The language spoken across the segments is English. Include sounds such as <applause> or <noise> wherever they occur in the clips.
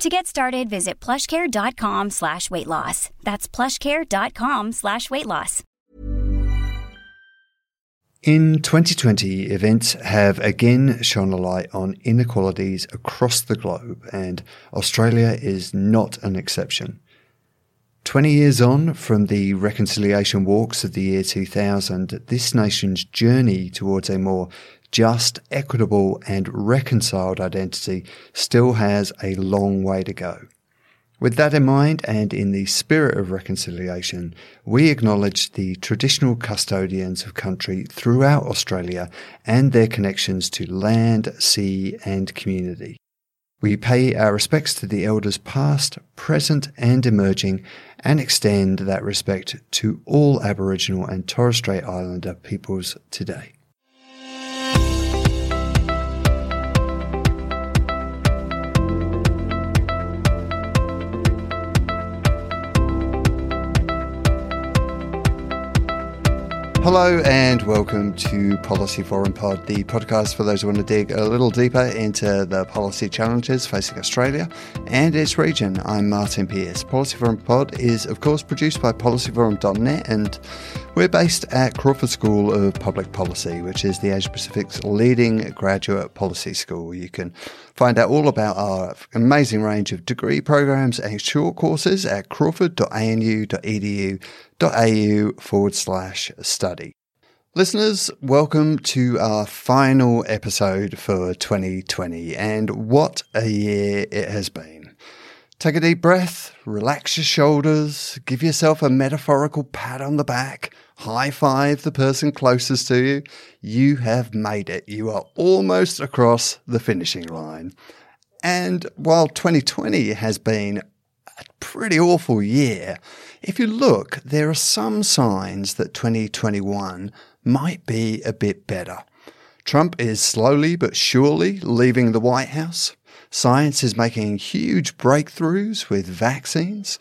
To get started, visit plushcare.com slash weight loss. That's plushcare.com slash weight loss. In 2020, events have again shone a light on inequalities across the globe, and Australia is not an exception. 20 years on from the reconciliation walks of the year 2000, this nation's journey towards a more just, equitable, and reconciled identity still has a long way to go. With that in mind, and in the spirit of reconciliation, we acknowledge the traditional custodians of country throughout Australia and their connections to land, sea, and community. We pay our respects to the elders past, present, and emerging, and extend that respect to all Aboriginal and Torres Strait Islander peoples today. Hello and welcome to Policy Forum Pod, the podcast for those who want to dig a little deeper into the policy challenges facing Australia and its region. I'm Martin Pierce. Policy Forum Pod is, of course, produced by policyforum.net and we're based at Crawford School of Public Policy, which is the Asia Pacific's leading graduate policy school. You can find out all about our amazing range of degree programs and short courses at crawford.anu.edu au forward slash study. Listeners, welcome to our final episode for 2020 and what a year it has been. Take a deep breath, relax your shoulders, give yourself a metaphorical pat on the back, high five the person closest to you. You have made it. You are almost across the finishing line. And while 2020 has been a pretty awful year, if you look, there are some signs that 2021 might be a bit better. Trump is slowly but surely leaving the White House. Science is making huge breakthroughs with vaccines.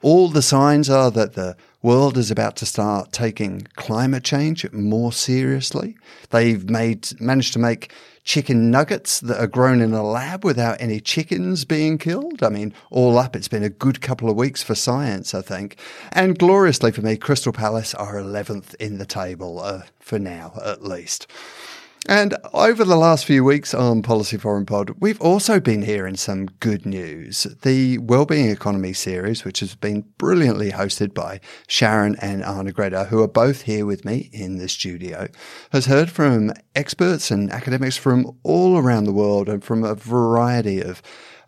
All the signs are that the world is about to start taking climate change more seriously. They've made managed to make chicken nuggets that are grown in a lab without any chickens being killed. I mean, all up, it's been a good couple of weeks for science, I think. And gloriously for me, Crystal Palace are 11th in the table, uh, for now at least. And over the last few weeks on Policy Forum Pod, we've also been hearing some good news. The Wellbeing Economy series, which has been brilliantly hosted by Sharon and Arnagretta, who are both here with me in the studio, has heard from experts and academics from all around the world and from a variety of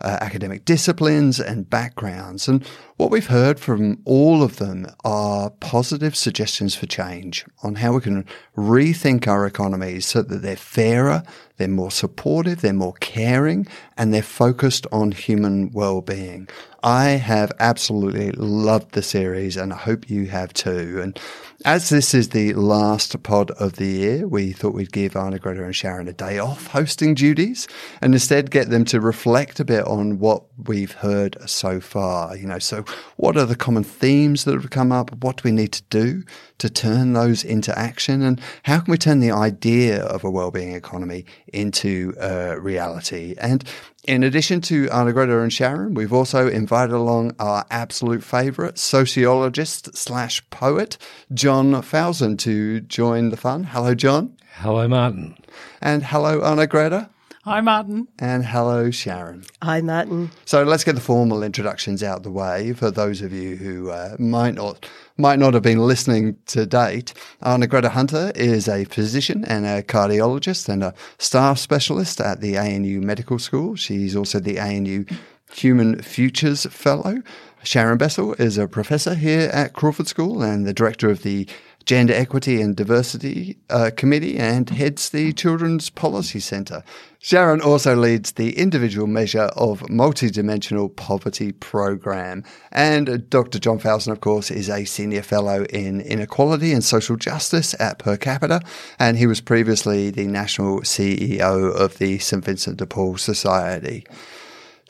uh, academic disciplines and backgrounds. And what we've heard from all of them are positive suggestions for change on how we can rethink our economies so that they're fairer, they're more supportive, they're more caring, and they're focused on human well-being. I have absolutely loved the series and I hope you have too. And as this is the last pod of the year, we thought we'd give Arnagretta and Sharon a day off hosting duties and instead get them to reflect a bit on what we've heard so far. You know, so what are the common themes that have come up? What do we need to do to turn those into action? And how can we turn the idea of a well-being economy into a reality? And in addition to Arnagretta and Sharon, we've also invited along our absolute favourite sociologist slash poet, John Falzon, to join the fun. Hello, John. Hello, Martin. And hello, Arnagretta. Hi, Martin. And hello, Sharon. Hi, Martin. So let's get the formal introductions out the way for those of you who uh, might not might not have been listening to date. Arnagretta Hunter is a physician and a cardiologist and a staff specialist at the ANU Medical School. She's also the ANU Human Futures Fellow. Sharon Bessell is a professor here at Crawford School and the director of the Gender Equity and Diversity uh, Committee and heads the Children's Policy Centre. Sharon also leads the individual measure of multidimensional poverty program. And Dr. John Falzon, of course, is a senior fellow in inequality and social justice at Per Capita. And he was previously the national CEO of the St. Vincent de Paul Society.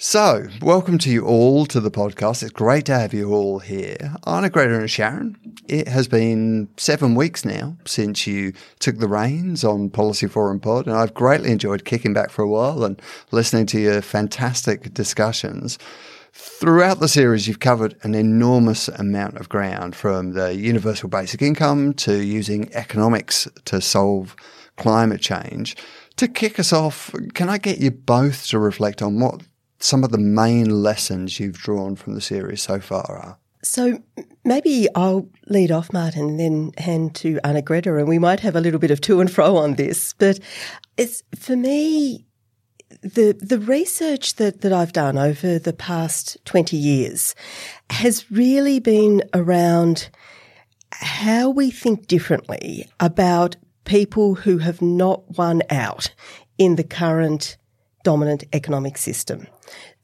So, welcome to you all to the podcast. It's great to have you all here. Arnagretta and Sharon, it has been seven weeks now since you took the reins on Policy Forum Pod, and I've greatly enjoyed kicking back for a while and listening to your fantastic discussions. Throughout the series, you've covered an enormous amount of ground from the universal basic income to using economics to solve climate change. To kick us off, can I get you both to reflect on what some of the main lessons you've drawn from the series so far are? So maybe I'll lead off, Martin, and then hand to Arnagretta, and we might have a little bit of to and fro on this. But it's for me, the the research that, that I've done over the past 20 years has really been around how we think differently about people who have not won out in the current dominant economic system.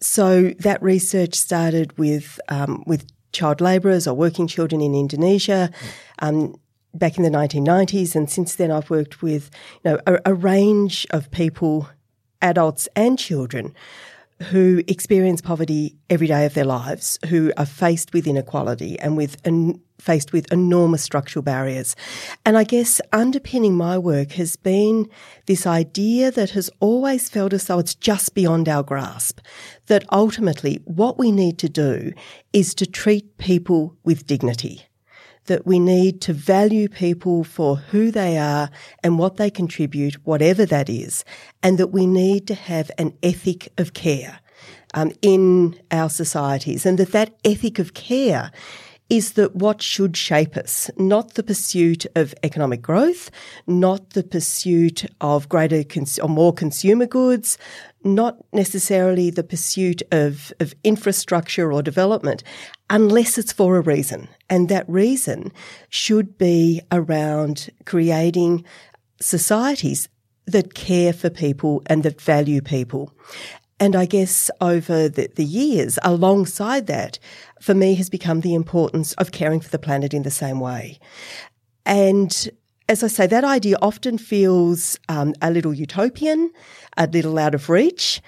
So that research started with um, with child labourers or working children in Indonesia. Um, back in the 1990s, and since then I've worked with you know a, a range of people, adults and children, who experience poverty every day of their lives, who are faced with inequality and with an, faced with enormous structural barriers. And I guess underpinning my work has been this idea that has always felt as though it's just beyond our grasp. That ultimately what we need to do is to treat people with dignity that we need to value people for who they are and what they contribute, whatever that is, and that we need to have an ethic of care um, in our societies, and that that ethic of care is that what should shape us, not the pursuit of economic growth, not the pursuit of greater cons- or more consumer goods, not necessarily the pursuit of, of infrastructure or development, unless it's for a reason. And that reason should be around creating societies that care for people and that value people. And I guess over the, the, years, alongside that, for me has become the importance of caring for the planet in the same way. And as I say, that idea often feels um, a little utopian, a little out of reach.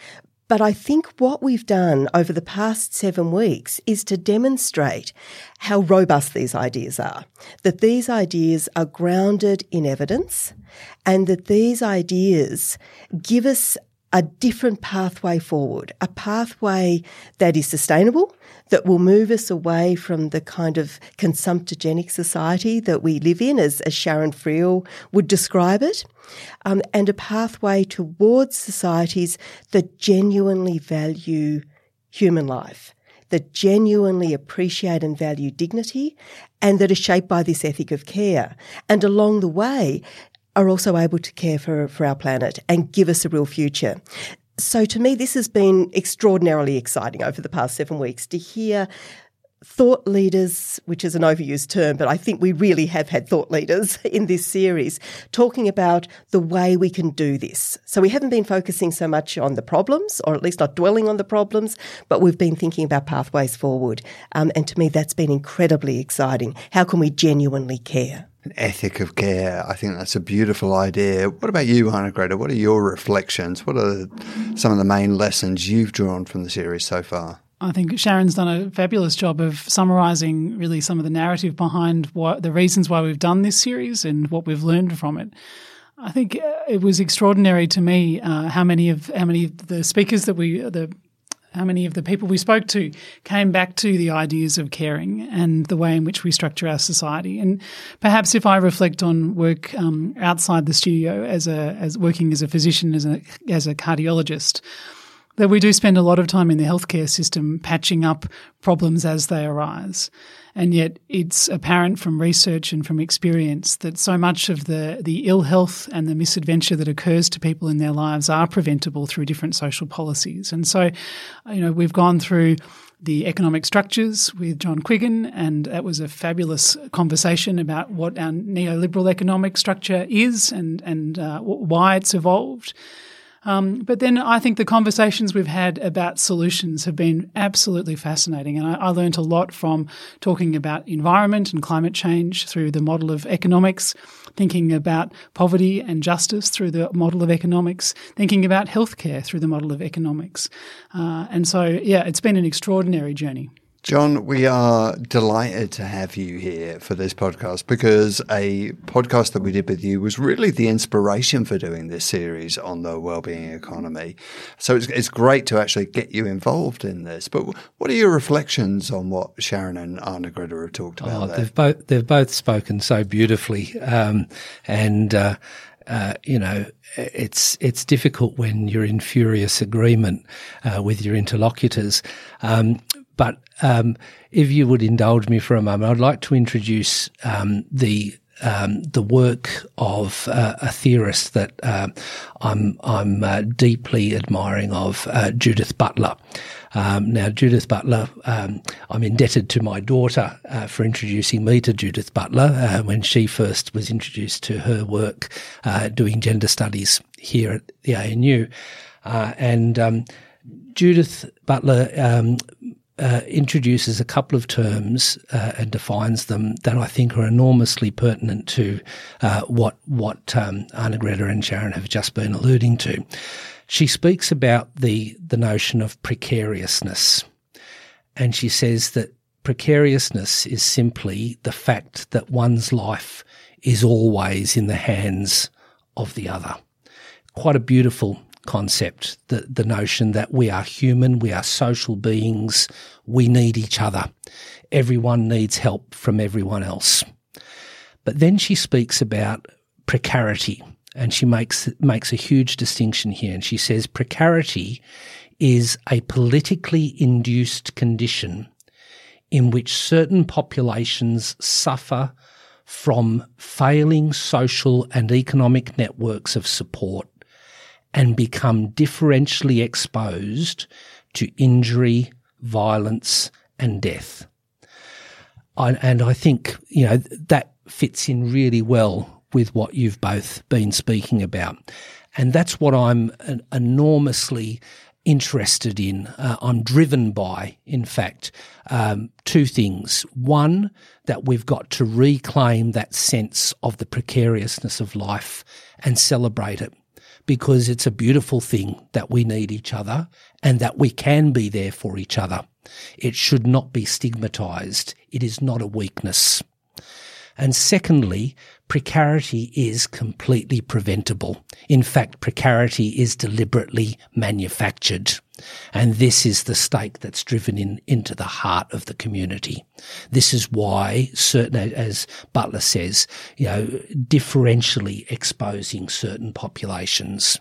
But I think what we've done over the past seven weeks is to demonstrate how robust these ideas are. That these ideas are grounded in evidence and that these ideas give us a different pathway forward, a pathway that is sustainable, that will move us away from the kind of consumptogenic society that we live in, as, as Sharon Friel would describe it, um, and a pathway towards societies that genuinely value human life, that genuinely appreciate and value dignity, and that are shaped by this ethic of care. And along the way, are also able to care for, for our planet and give us a real future. So to me, this has been extraordinarily exciting over the past seven weeks to hear thought leaders, which is an overused term, but I think we really have had thought leaders <laughs> in this series talking about the way we can do this. So we haven't been focusing so much on the problems, or at least not dwelling on the problems, but we've been thinking about pathways forward. Um, and to me, that's been incredibly exciting. How can we genuinely care? An ethic of care. I think that's a beautiful idea. What about you, Arnagretta? What are your reflections? What are some of the main lessons you've drawn from the series so far? I think Sharon's done a fabulous job of summarising really some of the narrative behind what the reasons why we've done this series and what we've learned from it. I think uh, it was extraordinary to me uh, how many of how many of the speakers that we the how many of the people we spoke to came back to the ideas of caring and the way in which we structure our society. And perhaps if I reflect on work um, outside the studio as a as working as a physician as a as a cardiologist, that we do spend a lot of time in the healthcare system patching up problems as they arise. And yet it's apparent from research and from experience that so much of the, the ill health and the misadventure that occurs to people in their lives are preventable through different social policies. And so, you know, we've gone through the economic structures with John Quiggin, and that was a fabulous conversation about what our neoliberal economic structure is and and uh, why it's evolved. Um, but then I think the conversations we've had about solutions have been absolutely fascinating. And I, I, learned a lot from talking about environment and climate change through the model of economics, thinking about poverty and justice through the model of economics, thinking about healthcare through the model of economics. Uh, and so, yeah, it's been an extraordinary journey. John, we are delighted to have you here for this podcast because a podcast that we did with you was really the inspiration for doing this series on the well-being economy. So it's, it's great to actually get you involved in this. But what are your reflections on what Sharon and Arnagretta have talked about? Oh, they've both they've both spoken so beautifully, um, and. Uh, uh, you know, it's it's difficult when you're in furious agreement uh, with your interlocutors. Um, but um, if you would indulge me for a moment, I'd like to introduce um, the um, the work of uh, a theorist that uh, I'm I'm uh, deeply admiring of uh, Judith Butler. Um, now, Judith Butler, um, I'm indebted to my daughter uh, for introducing me to Judith Butler uh, when she first was introduced to her work doing gender studies here at the ANU, and um, Judith Butler um, uh, introduces a couple of terms uh, and defines them that I think are enormously pertinent to uh, what what um, Arnagretta and Sharon have just been alluding to. She speaks about the the notion of precariousness, and she says that precariousness is simply the fact that one's life is always in the hands of the other. Quite a beautiful concept, the, the notion that we are human, we are social beings, we need each other. Everyone needs help from everyone else. But then she speaks about precarity and she makes makes a huge distinction here and she says precarity is a politically induced condition in which certain populations suffer from failing social and economic networks of support and become differentially exposed to injury, violence, and death. I, and I think, you know, that fits in really well with what you've both been speaking about. And that's what I'm enormously interested in. Uh, I'm driven by, in fact, um, two things. One, that we've got to reclaim that sense of the precariousness of life and celebrate it because it's a beautiful thing that we need each other and that we can be there for each other. It should not be stigmatized. It is not a weakness. And secondly, precarity is completely preventable. In fact, precarity is deliberately manufactured. And this is the stake that's driven in into the heart of the community. This is why certain, as Butler says, you know, differentially exposing certain populations.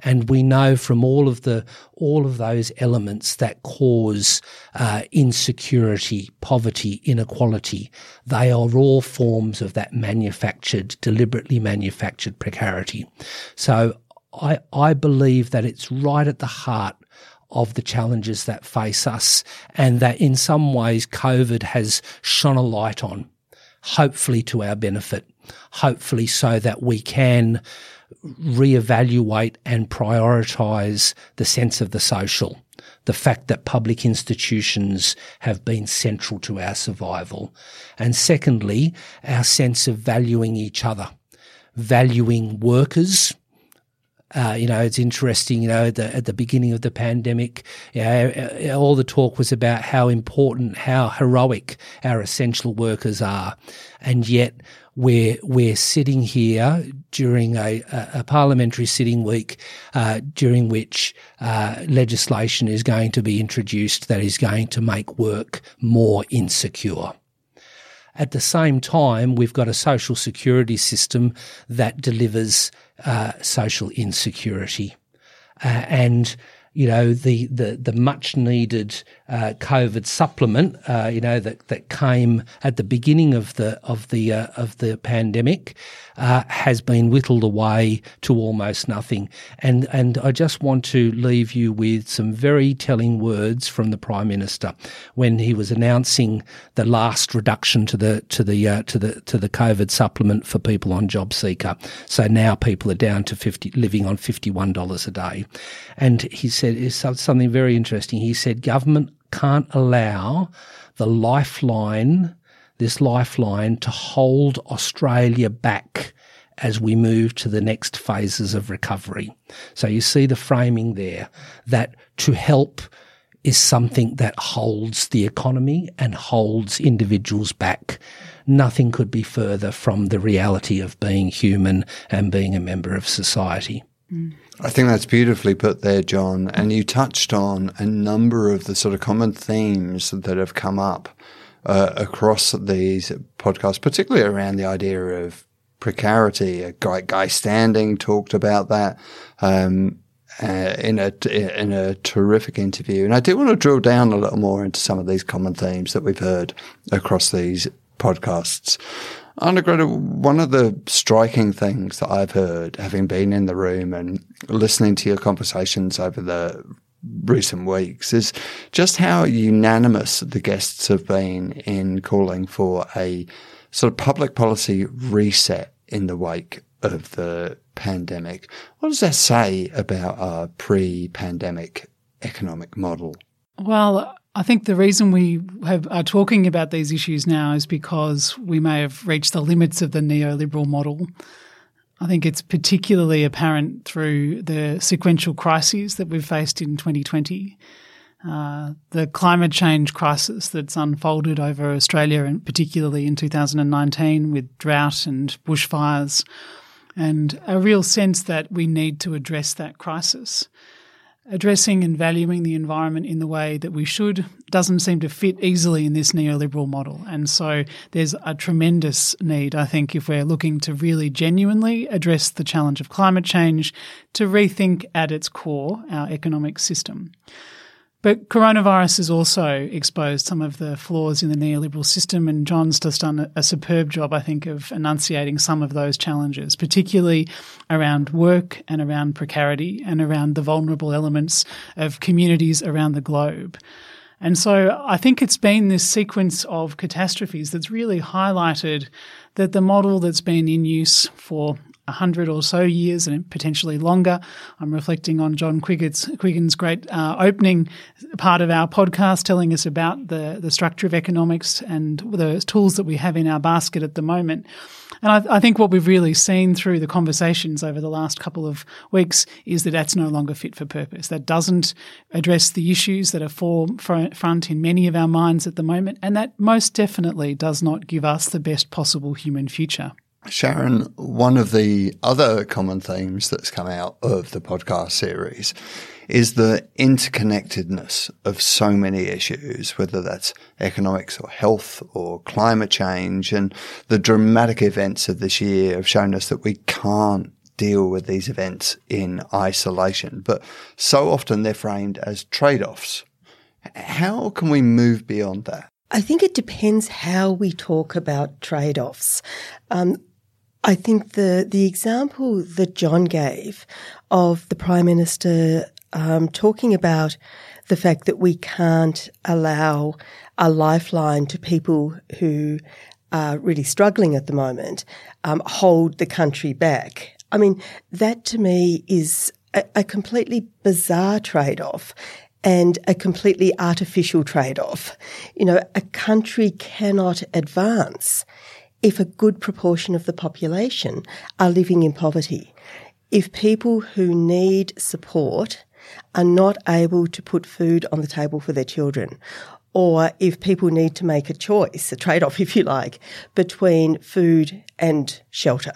And we know from all of the all of those elements that cause uh, insecurity, poverty, inequality, they are all forms of that manufactured, deliberately manufactured precarity. So I, I believe that it's right at the heart of the challenges that face us and that in some ways COVID has shone a light on, hopefully to our benefit, hopefully so that we can reevaluate and prioritize the sense of the social. The fact that public institutions have been central to our survival. And secondly, our sense of valuing each other, valuing workers, uh, you know, it's interesting. You know, at the, at the beginning of the pandemic, you know, all the talk was about how important, how heroic our essential workers are, and yet we're we're sitting here during a, a parliamentary sitting week, uh, during which uh, legislation is going to be introduced that is going to make work more insecure. At the same time, we've got a social security system that delivers uh, social insecurity. Uh, and you know the the, the much needed uh, COVID supplement, uh, you know that that came at the beginning of the of the uh, of the pandemic, uh, has been whittled away to almost nothing. And and I just want to leave you with some very telling words from the Prime Minister when he was announcing the last reduction to the to the uh, to the to the COVID supplement for people on JobSeeker. So now people are down to fifty living on fifty one dollars a day, and he said is something very interesting. He said government can't allow the lifeline this lifeline to hold Australia back as we move to the next phases of recovery. So you see the framing there that to help is something that holds the economy and holds individuals back. Nothing could be further from the reality of being human and being a member of society. I think that's beautifully put there, John. And you touched on a number of the sort of common themes that have come up uh, across these podcasts, particularly around the idea of precarity. A guy, Guy Standing talked about that um, uh, in a in a terrific interview, and I do want to drill down a little more into some of these common themes that we've heard across these podcasts. Greta, one of the striking things that I've heard, having been in the room and listening to your conversations over the recent weeks is just how unanimous the guests have been in calling for a sort of public policy reset in the wake of the pandemic. What does that say about our pre pandemic economic model? Well, I think the reason we have, are talking about these issues now is because we may have reached the limits of the neoliberal model I think it's particularly apparent through the sequential crises that we've faced in 2020. Uh, the climate change crisis that's unfolded over Australia, and particularly in 2019 with drought and bushfires, and a real sense that we need to address that crisis addressing and valuing the environment in the way that we should doesn't seem to fit easily in this neoliberal model. And so there's a tremendous need, I think, if we're looking to really genuinely address the challenge of climate change, to rethink at its core our economic system. But coronavirus has also exposed some of the flaws in the neoliberal system, and John's just done a, superb job, I think, of enunciating some of those challenges, particularly around work and around precarity and around the vulnerable elements of communities around the globe. And so I think it's been this sequence of catastrophes that's really highlighted that the model that's been in use for 100 or so years and potentially longer. I'm reflecting on John Quiggin's great uh, opening part of our podcast, telling us about the, the structure of economics and the tools that we have in our basket at the moment. And I, I, think what we've really seen through the conversations over the last couple of weeks is that that's no longer fit for purpose. That doesn't address the issues that are forefront in many of our minds at the moment, and that most definitely does not give us the best possible human future. Sharon, one of the other common themes that's come out of the podcast series is the interconnectedness of so many issues, whether that's economics or health or climate change. And the dramatic events of this year have shown us that we can't deal with these events in isolation, but so often they're framed as trade offs. How can we move beyond that? I think it depends how we talk about trade offs. Um, I think the the example that John gave of the Prime Minister um, talking about the fact that we can't allow a lifeline to people who are really struggling at the moment um, hold the country back. I mean, that to me is a, a completely bizarre trade off and a completely artificial trade off. You know, a country cannot advance if a good proportion of the population are living in poverty. If people who need support are not able to put food on the table for their children, or if people need to make a choice, a trade off, <laughs> if you like, between food and shelter,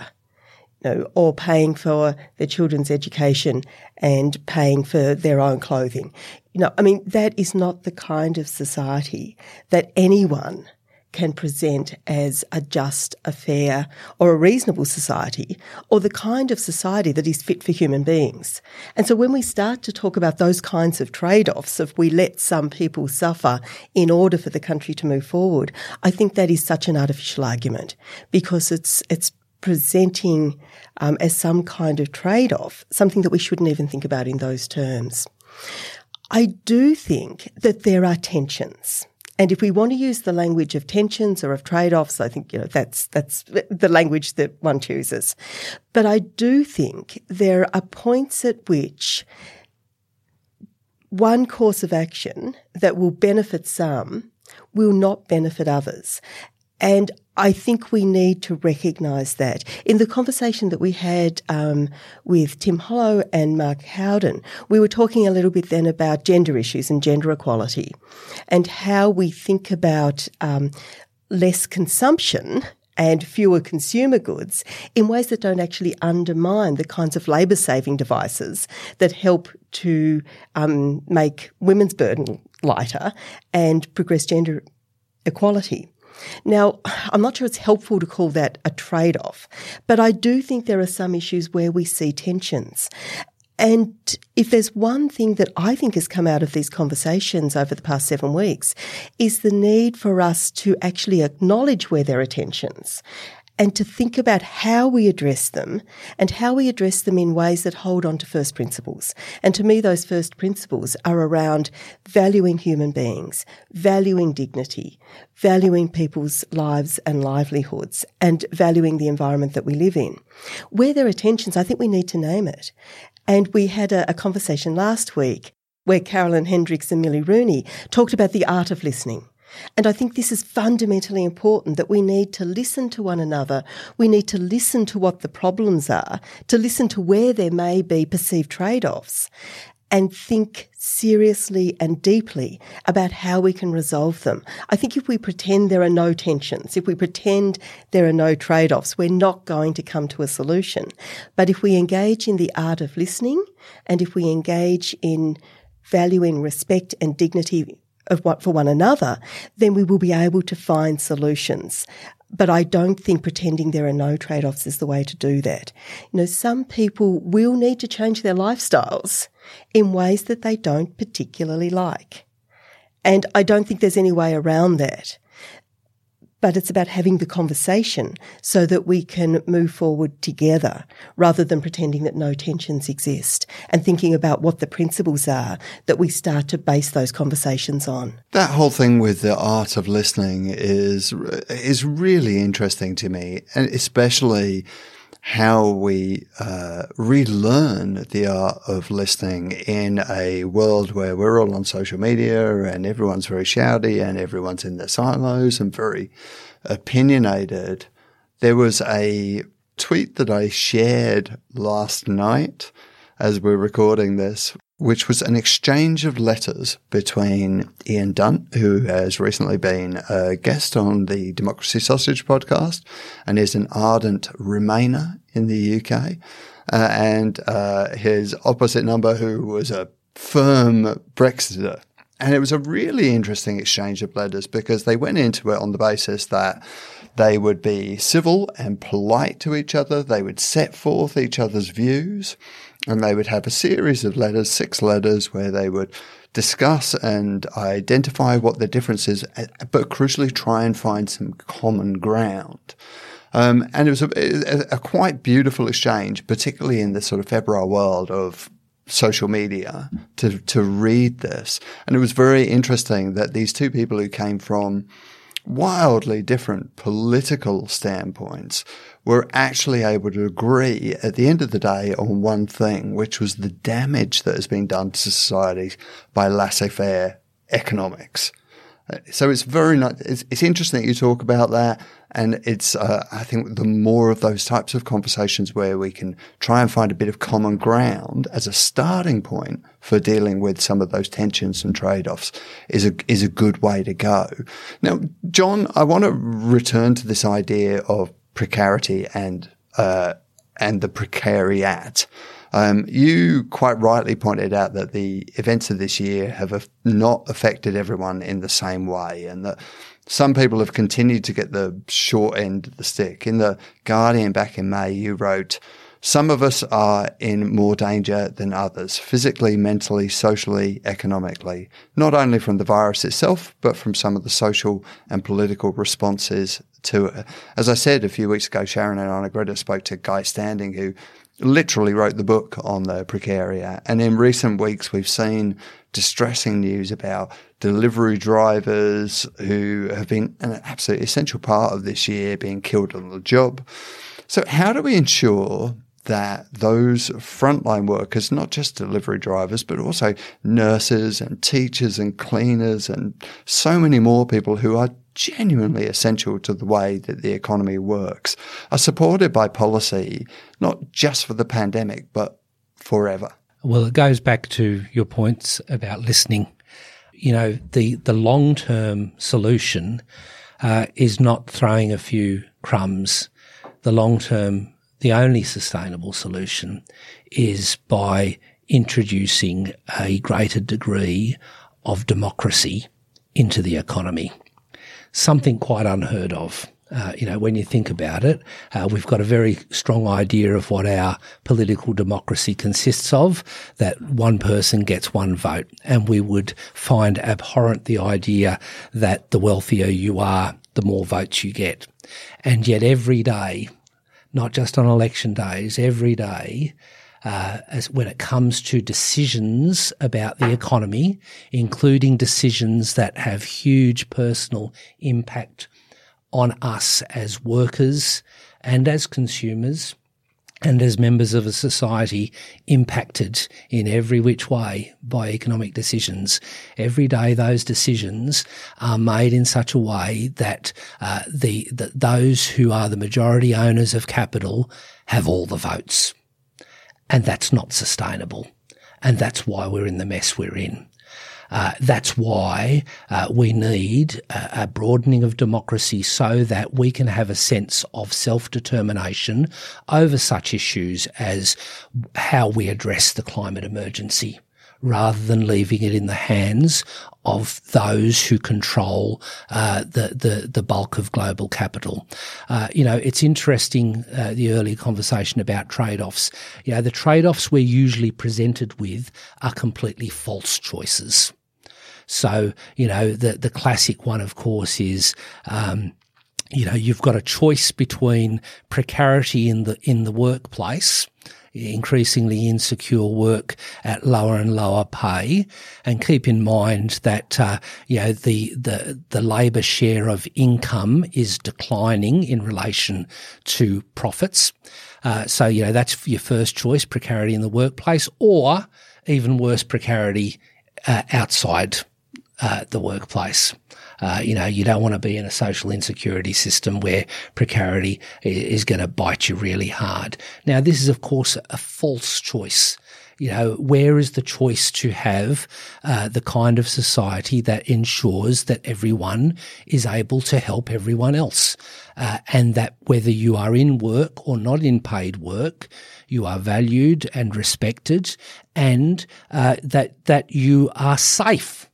you know, or paying for their children's education and paying for their own clothing. You know, I mean, that is not the kind of society that anyone can present as a just, a fair, or a reasonable society, or the kind of society that is fit for human beings. And so when we start to talk about those kinds of trade offs, if we let some people suffer in order for the country to move forward, I think that is such an artificial argument because it's, it's presenting um, as some kind of trade off, something that we shouldn't even think about in those terms. I do think that there are tensions. And if we want to use the language of tensions or of trade-offs, I think you know that's that's the language that one chooses. But I do think there are points at which one course of action that will benefit some will not benefit others. And I think we need to recognise that. In the conversation that we had um, with Tim Hollo and Mark Howden, we were talking a little bit then about gender issues and gender equality and how we think about um, less consumption and fewer consumer goods in ways that don't actually undermine the kinds of labour saving devices that help to um, make women's burden lighter and progress gender equality. Now, I'm not sure it's helpful to call that a trade off, but I do think there are some issues where we see tensions. And if there's one thing that I think has come out of these conversations over the past seven weeks, is the need for us to actually acknowledge where there are tensions and to think about how we address them and how we address them in ways that hold on to first principles. And to me, those first principles are around valuing human beings, valuing dignity, valuing people's lives and livelihoods, and valuing the environment that we live in. Where there are tensions, I think we need to name it. And we had a, a conversation last week where Carolyn Hendriks and Millie Rooney talked about the art of listening. And I think this is fundamentally important that we need to listen to one another. We need to listen to what the problems are, to listen to where there may be perceived trade offs, and think seriously and deeply about how we can resolve them. I think if we pretend there are no tensions, if we pretend there are no trade offs, we're not going to come to a solution. But if we engage in the art of listening and if we engage in valuing respect and dignity of what for one another, then we will be able to find solutions. But I don't think pretending there are no trade offs is the way to do that. You know, some people will need to change their lifestyles in ways that they don't particularly like. And I don't think there's any way around that but it's about having the conversation so that we can move forward together rather than pretending that no tensions exist and thinking about what the principles are that we start to base those conversations on. That whole thing with the art of listening is is really interesting to me and especially how we uh, relearn the art of listening in a world where we're all on social media and everyone's very shouty and everyone's in their silos and very opinionated. There was a tweet that I shared last night as we're recording this, which was an exchange of letters between Ian Dunt, who has recently been a guest on the Democracy Sausage podcast and is an ardent Remainer in the UK, uh, and uh, his opposite number, who was a firm Brexiter. And it was a really interesting exchange of letters because they went into it on the basis that they would be civil and polite to each other. They would set forth each other's views and they would have a series of letters, six letters, where they would discuss and identify what the difference is, but crucially try and find some common ground. Um, and it was a, a, quite beautiful exchange, particularly in this sort of febrile world of social media to, to read this. And it was very interesting that these two people who came from wildly different political standpoints were actually able to agree at the end of the day on one thing, which was the damage that has been done to society by laissez-faire economics. So it's very. It's, it's, interesting that you talk about that. And it's, uh, I think the more of those types of conversations where we can try and find a bit of common ground as a starting point for dealing with some of those tensions and trade-offs is a, is a good way to go. Now, John, I want to return to this idea of precarity and, uh, and the precariat. Um, you quite rightly pointed out that the events of this year have not affected everyone in the same way, and that some people have continued to get the short end of the stick. In The Guardian back in May, you wrote, some of us are in more danger than others, physically, mentally, socially, economically, not only from the virus itself, but from some of the social and political responses to it. As I said a few weeks ago, Sharon and Arnagretta spoke to Guy Standing, who literally wrote the book on the precariat. And in recent weeks, we've seen distressing news about delivery drivers who have been an absolutely essential part of this year being killed on the job. So, how do we ensure that those frontline workers, not just delivery drivers, but also nurses and teachers and cleaners and so many more people who are genuinely essential to the way that the economy works, are supported by policy, not just for the pandemic, but forever. Well, it goes back to your points about listening. You know, the, the long term solution uh, is not throwing a few crumbs. The long term, the only sustainable solution is by introducing a greater degree of democracy into the economy. Something quite unheard of. Uh, you know, when you think about it, uh, we've got a very strong idea of what our political democracy consists of, that one person gets one vote. And we would find abhorrent the idea that the wealthier you are, the more votes you get. And yet every day, not just on election days, every day, uh, as when it comes to decisions about the economy, including decisions that have huge personal impact on us as workers and as consumers and as members of a society impacted in every which way by economic decisions. Every day those decisions are made in such a way that uh, the, the those who are the majority owners of capital have all the votes. And that's not sustainable. And that's why we're in the mess we're in. Uh, that's why uh, we need a, a, broadening of democracy so that we can have a sense of self-determination over such issues as how we address the climate emergency rather than leaving it in the hands of those who control uh, the, the the bulk of global capital. Uh, you know, it's interesting uh, the earlier conversation about trade-offs. You know, the trade-offs we're usually presented with are completely false choices. So, you know, the, the classic one, of course, is, um, you know, you've got a choice between precarity in the, in the workplace, increasingly insecure work at lower and lower pay. And keep in mind that, uh, you know, the, the, the labour share of income is declining in relation to profits. Uh, so, you know, that's your first choice, precarity in the workplace or even worse, precarity uh, outside uh, the workplace. Uh, you know, you don't want to be in a social insecurity system where precarity is going to bite you really hard. Now, this is, of course, a false choice. You know, where is the choice to have uh, the kind of society that ensures that everyone is able to help everyone else, uh, and that whether you are in work or not in paid work, you are valued and respected, and uh, that that you are safe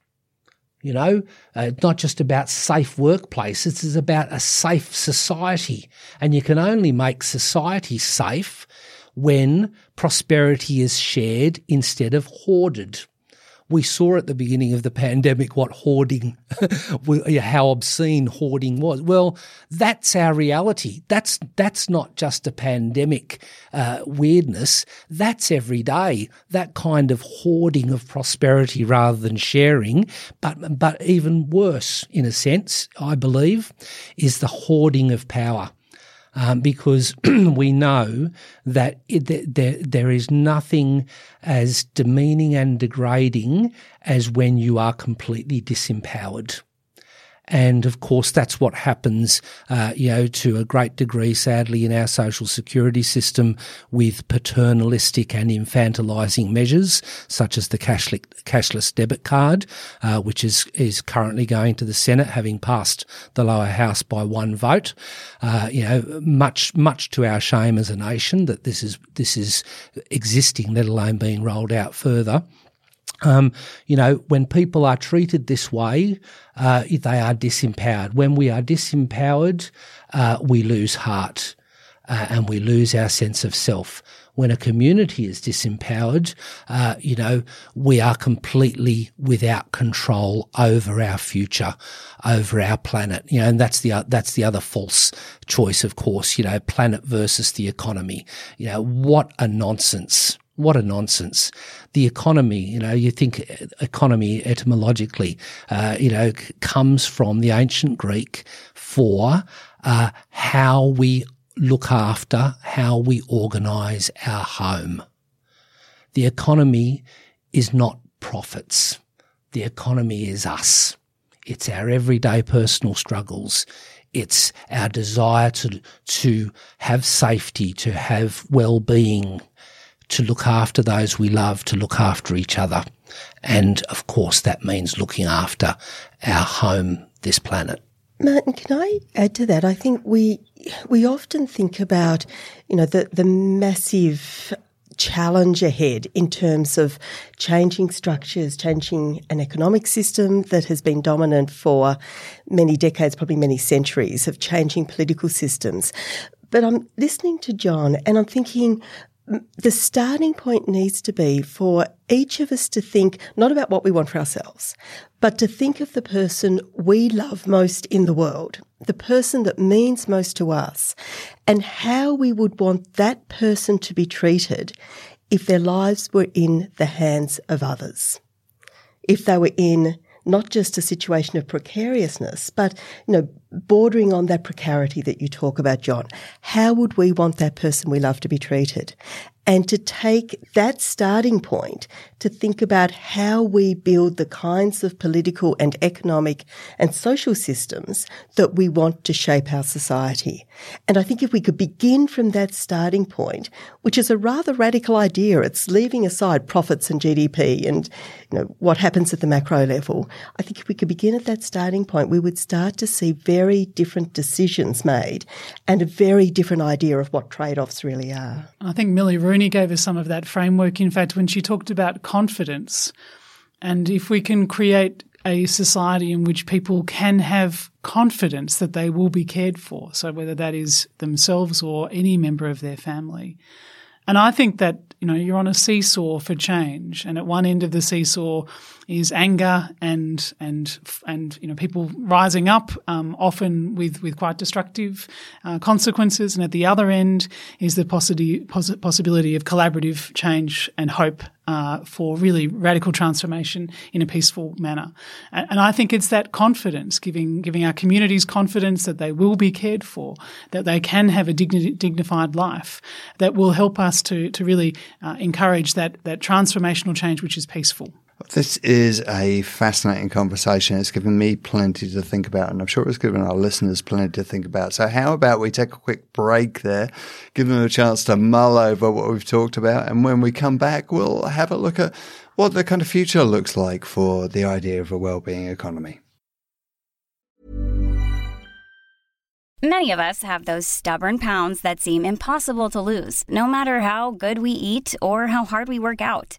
you know, uh, not just about safe workplaces, it's about a safe society. And you can only make society safe when prosperity is shared instead of hoarded we saw at the beginning of the pandemic what hoarding, <laughs> how obscene hoarding was. Well, that's our reality. That's that's not just a pandemic uh, weirdness. That's every day. That kind of hoarding of prosperity rather than sharing, but but even worse, in a sense, I believe, is the hoarding of power um, because <clears throat> we know that it, there, there is nothing as demeaning and degrading as when you are completely disempowered. And of course, that's what happens, uh, you know, to a great degree, sadly, in our social security system with paternalistic and infantilizing measures, such as the cashless, debit card, uh, which is, is currently going to the Senate, having passed the lower house by one vote. Uh, you know, much, much to our shame as a nation that this is, this is existing, let alone being rolled out further. Um, you know, when people are treated this way, uh, they are disempowered. When we are disempowered, uh, we lose heart uh, and we lose our sense of self. When a community is disempowered, uh, you know, we are completely without control over our future, over our planet. You know, and that's the that's the other false choice, of course. You know, planet versus the economy. You know, what a nonsense what a nonsense. The economy, you know, you think economy etymologically, uh, you know, comes from the ancient Greek for uh, how we look after, how we organize our home. The economy is not profits. The economy is us. It's our everyday personal struggles. It's our desire to, to have safety, to have well-being, to look after those we love, to look after each other. And of course, that means looking after our home, this planet. Martin, can I add to that? I think we we often think about, you know, the the massive challenge ahead in terms of changing structures, changing an economic system that has been dominant for many decades, probably many centuries, of changing political systems. But I'm listening to John and I'm thinking, the starting point needs to be for each of us to think not about what we want for ourselves, but to think of the person we love most in the world, the person that means most to us, and how we would want that person to be treated if their lives were in the hands of others. If they were in not just a situation of precariousness, but, you know, bordering on that precarity that you talk about, John. How would we want that person we love to be treated? And to take that starting point to think about how we build the kinds of political and economic and social systems that we want to shape our society. And I think if we could begin from that starting point, which is a rather radical idea, it's leaving aside profits and GDP and you know, what happens at the macro level. I think if we could begin at that starting point, we would start to see very very different decisions made and a very different idea of what trade offs really are. I think Millie Rooney gave us some of that framework, in fact, when she talked about confidence. And if we can create a society in which people can have confidence that they will be cared for, so whether that is themselves or any member of their family. And I think that, you know, you're on a seesaw for change. And at one end of the seesaw, is anger and and and you know people rising up, um, often with with quite destructive uh, consequences. And at the other end is the possibility possibility of collaborative change and hope uh, for really radical transformation in a peaceful manner. And, and, I think it's that confidence, giving giving our communities confidence that they will be cared for, that they can have a digni- dignified life, that will help us to to really uh, encourage that that transformational change which is peaceful. This is a fascinating conversation. It's given me plenty to think about, and I'm sure it's given our listeners plenty to think about. So, how about we take a quick break there, give them a chance to mull over what we've talked about, and when we come back, we'll have a look at what the kind of future looks like for the idea of a well-being economy. Many of us have those stubborn pounds that seem impossible to lose, no matter how good we eat or how hard we work out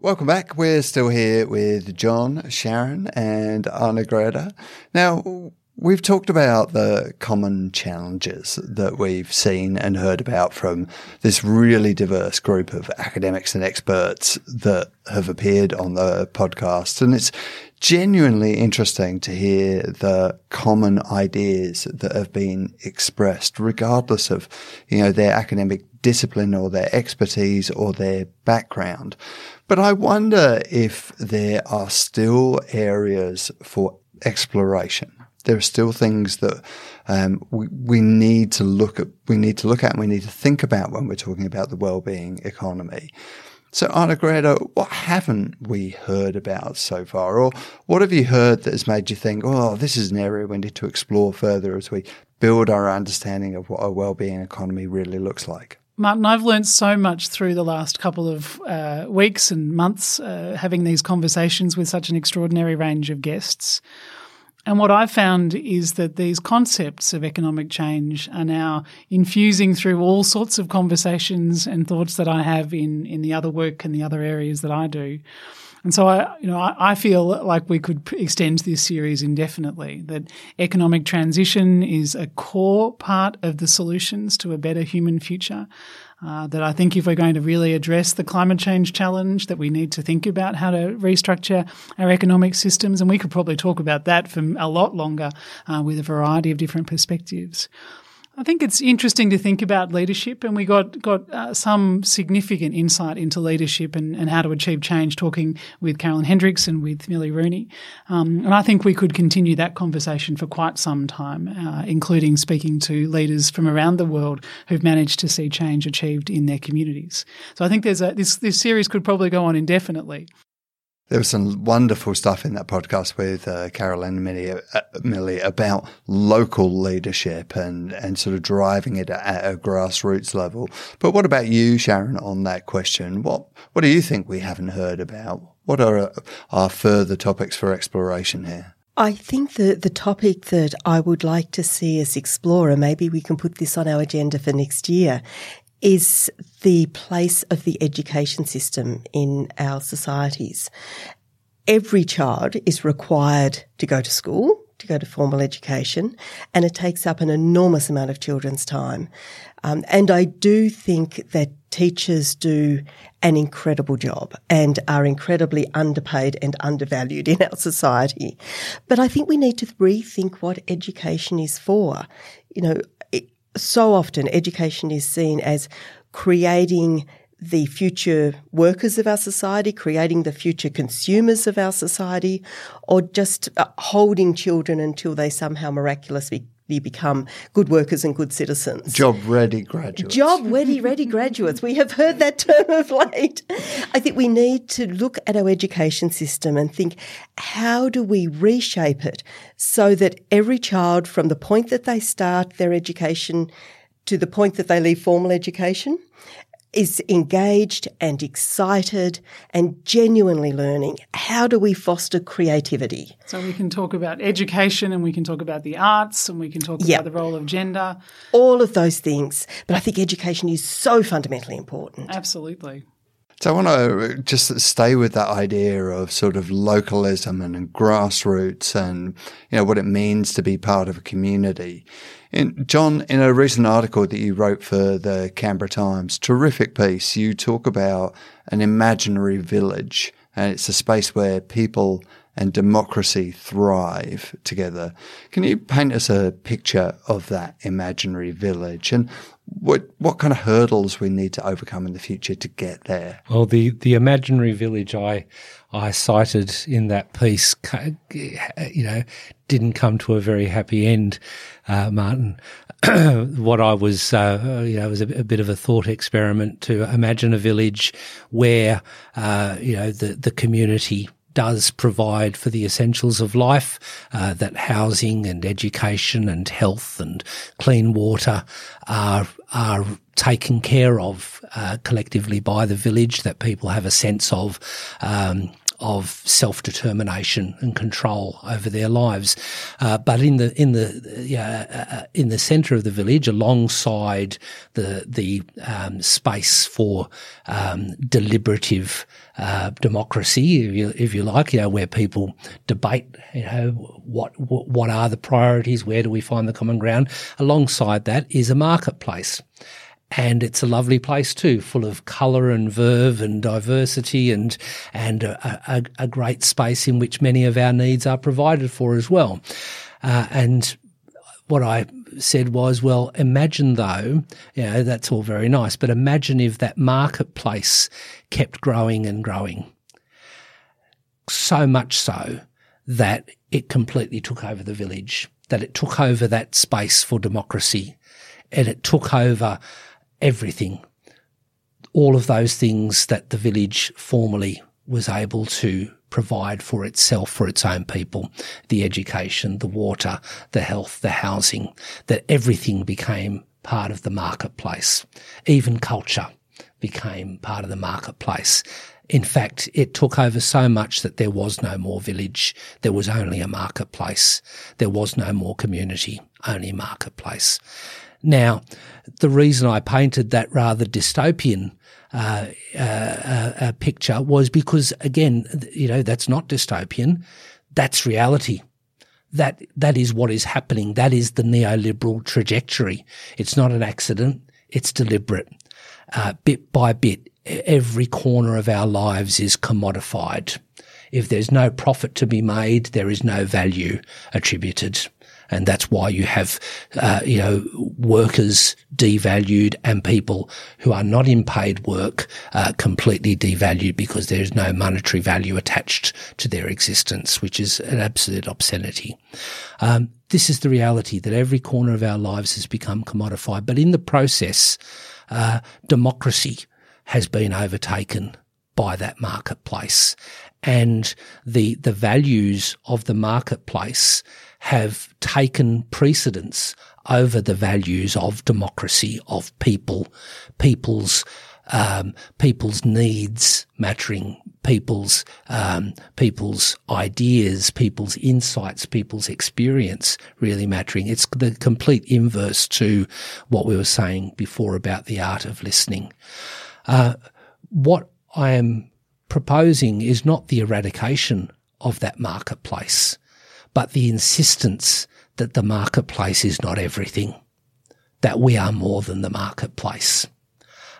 Welcome back. We're still here with John, Sharon, and Arnagretta. Now, we've talked about the common challenges that we've seen and heard about from this really diverse group of academics and experts that have appeared on the podcast. And it's genuinely interesting to hear the common ideas that have been expressed, regardless of, you know, their academic discipline or their expertise or their background. But I wonder if there are still areas for exploration. There are still things that um, we, we need to look at. We need to look at. and We need to think about when we're talking about the well-being economy. So, Arnagretta, what haven't we heard about so far? Or what have you heard that has made you think, oh, this is an area we need to explore further as we build our understanding of what a well-being economy really looks like? Martin, I've learned so much through the last couple of uh, weeks and months uh, having these conversations with such an extraordinary range of guests. And what I've found is that these concepts of economic change are now infusing through all sorts of conversations and thoughts that I have in, in the other work and the other areas that I do. And so I, you know, I, I, feel like we could extend this series indefinitely. That economic transition is a core part of the solutions to a better human future. Uh, that I think if we're going to really address the climate change challenge, that we need to think about how to restructure our economic systems, and we could probably talk about that for a lot longer uh, with a variety of different perspectives. I think it's interesting to think about leadership, and we got got uh, some significant insight into leadership and, and how to achieve change. Talking with Carolyn Hendriks and with Millie Rooney, um, and I think we could continue that conversation for quite some time, uh, including speaking to leaders from around the world who've managed to see change achieved in their communities. So I think there's a this this series could probably go on indefinitely. There was some wonderful stuff in that podcast with uh, Carol and Millie, uh, Millie about local leadership and, and sort of driving it at a grassroots level. But what about you, Sharon, on that question? What what do you think we haven't heard about? What are our further topics for exploration here? I think the, the topic that I would like to see us explore, and maybe we can put this on our agenda for next year, is the place of the education system in our societies. Every child is required to go to school, to go to formal education, and it takes up an enormous amount of children's time. Um, and I do think that teachers do an incredible job and are incredibly underpaid and undervalued in our society. But I think we need to rethink what education is for. You know, so often education is seen as creating the future workers of our society, creating the future consumers of our society, or just uh, holding children until they somehow miraculously become good workers and good citizens. Job ready graduates. Job ready, ready graduates. We have heard that term of late. I think we need to look at our education system and think how do we reshape it so that every child, from the point that they start their education to the point that they leave formal education, is engaged and excited and genuinely learning. How do we foster creativity? So we can talk about education and we can talk about the arts and we can talk yep. about the role of gender. All of those things. But I think education is so fundamentally important. Absolutely. So I want to uh, just stay with that idea of sort of localism and, and grassroots and, you know, what it means to be part of a community. In, John, in a recent article that you wrote for the Canberra Times, terrific piece, you talk about an imaginary village, and it's a space where people and democracy thrive together. Can you paint us a picture of that imaginary village and what what kind of hurdles we need to overcome in the future to get there? Well, the the imaginary village I I cited in that piece, you know, didn't come to a very happy end, uh, Martin. <clears throat> what I was, uh, you know, was a, a, bit of a thought experiment to imagine a village where, uh, you know, the the community does provide for the essentials of life, uh, that housing and education and health and clean water are are taken care of uh, collectively by the village. That people have a sense of. Um, of self determination and control over their lives, uh, but in the in the uh, in the centre of the village, alongside the the um, space for um, deliberative uh, democracy, if you if you like, you know, where people debate, you know, what what are the priorities, where do we find the common ground. Alongside that is a marketplace. And it's a lovely place too, full of colour and verve and diversity, and and a, a, a, great space in which many of our needs are provided for as well. Uh, and what I said was, well, imagine though, you know, that's all very nice, but imagine if that marketplace kept growing and growing, so much so that it completely took over the village, that it took over that space for democracy, and it took over everything, all of those things that the village formerly was able to provide for itself, for its own people, the education, the water, the health, the housing, that everything became part of the marketplace. Even culture became part of the marketplace. In fact, it took over so much that there was no more village. There was only a marketplace. There was no more community, only marketplace. Now, the reason I painted that rather dystopian uh, uh, uh, picture was because, again, you know, that's not dystopian. That's reality. That, that is what is happening. That is the neoliberal trajectory. It's not an accident. It's deliberate. Uh, bit by bit, every corner of our lives is commodified. If there's no profit to be made, there is no value attributed and that's why you have, uh, you know, workers devalued and people who are not in paid work uh, completely devalued because there is no monetary value attached to their existence, which is an absolute obscenity. Um, this is the reality that every corner of our lives has become commodified, but in the process, uh, democracy has been overtaken by that marketplace and the the values of the marketplace have taken precedence over the values of democracy, of people, people's um, people's needs mattering, people's um, people's ideas, people's insights, people's experience really mattering. It's the complete inverse to what we were saying before about the art of listening. Uh, what I am proposing is not the eradication of that marketplace but the insistence that the marketplace is not everything, that we are more than the marketplace.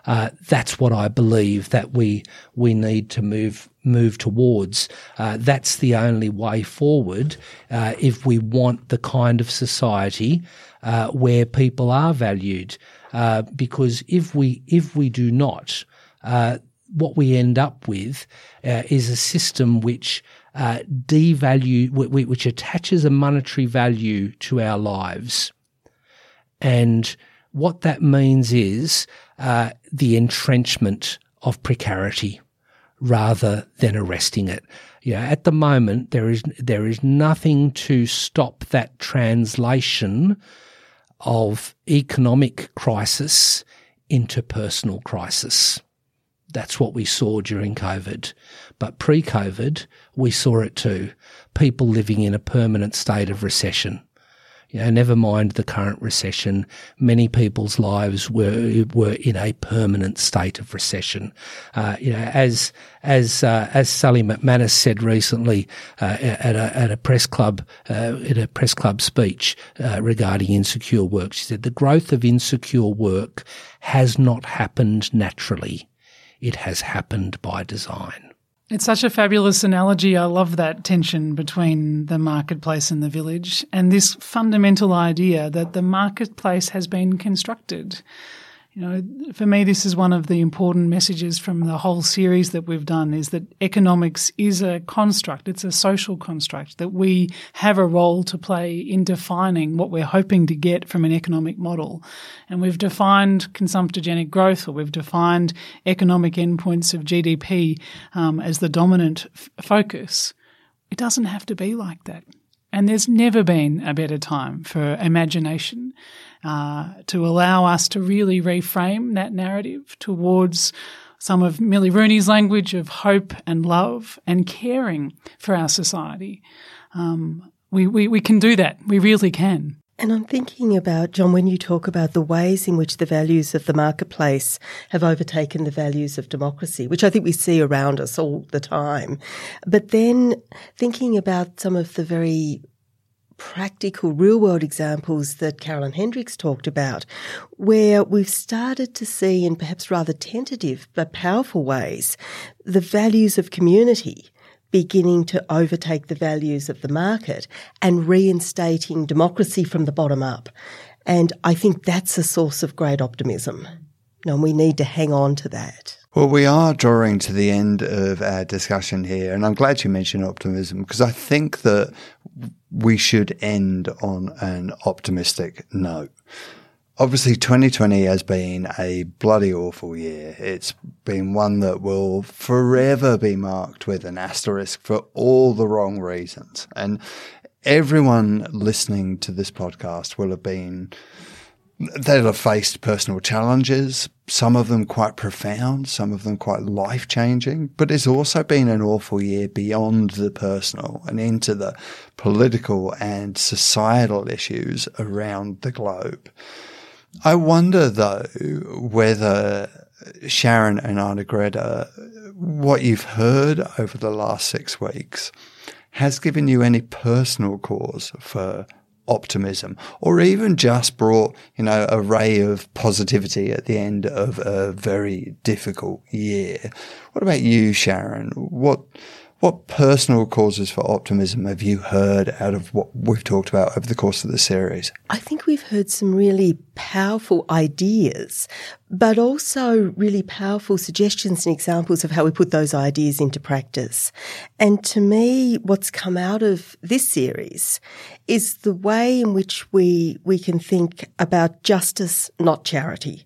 Uh, that's what I believe that we we need to move move towards. Uh, that's the only way forward uh, if we want the kind of society uh, where people are valued. Uh, because if we if we do not, uh, what we end up with is a system which uh, devalue, which attaches a monetary value to our lives. And what that means is uh, the entrenchment of precarity rather than arresting it. Know, at the moment, there is there is nothing to stop that translation of economic crisis into personal crisis. That's what we saw during COVID. But pre COVID, we saw it too. People living in a permanent state of recession. You know, never mind the current recession. Many people's lives were were in a permanent state of recession. Uh, you know, as as uh, as Sally McManus said recently uh, at a at a press club uh, in a press club speech uh, regarding insecure work, she said the growth of insecure work has not happened naturally; it has happened by design. It's such a fabulous analogy. I love that tension between the marketplace and the village and this fundamental idea that the marketplace has been constructed. You know, for me, this is one of the important messages from the whole series that we've done is that economics is a construct. It's a social construct that we have a role to play in defining what we're hoping to get from an economic model. And we've defined consumptagenic growth or we've defined economic endpoints of GDP um, as the dominant f- focus. It doesn't have to be like that. And there's never been a better time for imagination uh, to allow us to really reframe that narrative towards some of Millie Rooney's language of hope and love and caring for our society. Um, we, we, we can do that. We really can. And I'm thinking about, John, when you talk about the ways in which the values of the marketplace have overtaken the values of democracy, which I think we see around us all the time. But then thinking about some of the very practical, real world examples that Carolyn Hendriks talked about, where we've started to see in perhaps rather tentative but powerful ways the values of community beginning to overtake the values of the market and reinstating democracy from the bottom up. And I think that's a source of great optimism. And we need to hang on to that. Well, we are drawing to the end of our discussion here, and I'm glad you mentioned optimism because I think that we should end on an optimistic note. Obviously, 2020 has been a bloody awful year. It's been one that will forever be marked with an asterisk for all the wrong reasons. And everyone listening to this podcast will have been they'll have faced personal challenges, some of them quite profound, some of them quite life changing, but it's also been an awful year beyond the personal and into the political and societal issues around the globe. I wonder though whether Sharon and Arnagretta, what you've heard over the last six weeks has given you any personal cause for optimism or even just brought, you know, a ray of positivity at the end of a very difficult year. What about you, Sharon? What, what personal causes for optimism have you heard out of what we've talked about over the course of the series? I think we've heard some really powerful ideas, but also really powerful suggestions and examples of how we put those ideas into practice. And to me, what's come out of this series is the way in which we, we can think about justice, not charity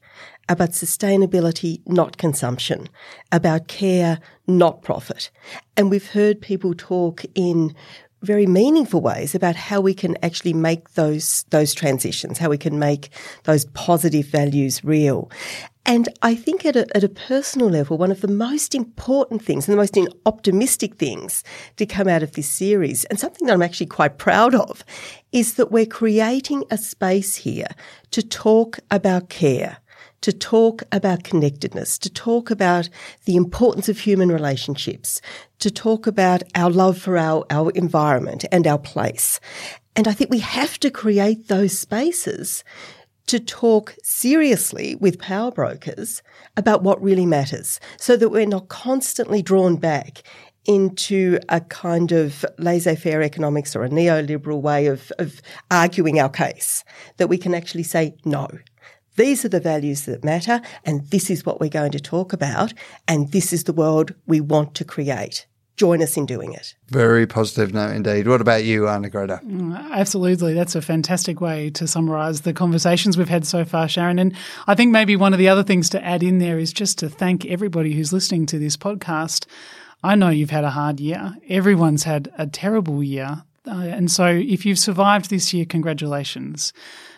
about sustainability, not consumption, about care, not profit. And we've heard people talk in very meaningful ways about how we can actually make those those transitions, how we can make those positive values real. And I think at a, at a personal level, one of the most important things and the most optimistic things to come out of this series, and something that I'm actually quite proud of, is that we're creating a space here to talk about care, to talk about connectedness, to talk about the importance of human relationships, to talk about our love for our, our environment and our place. And I think we have to create those spaces to talk seriously with power brokers about what really matters so that we're not constantly drawn back into a kind of laissez-faire economics or a neoliberal way of, of arguing our case, that we can actually say, no, these are the values that matter, and this is what we're going to talk about, and this is the world we want to create. Join us in doing it. Very positive note indeed. What about you, Arnagretta? absolutely. That's a fantastic way to summarise the conversations we've had so far, Sharon. And I think maybe one of the other things to add in there is just to thank everybody who's listening to this podcast. I know you've had a hard year. Everyone's had a terrible year. Uh, and so if you've survived this year, congratulations.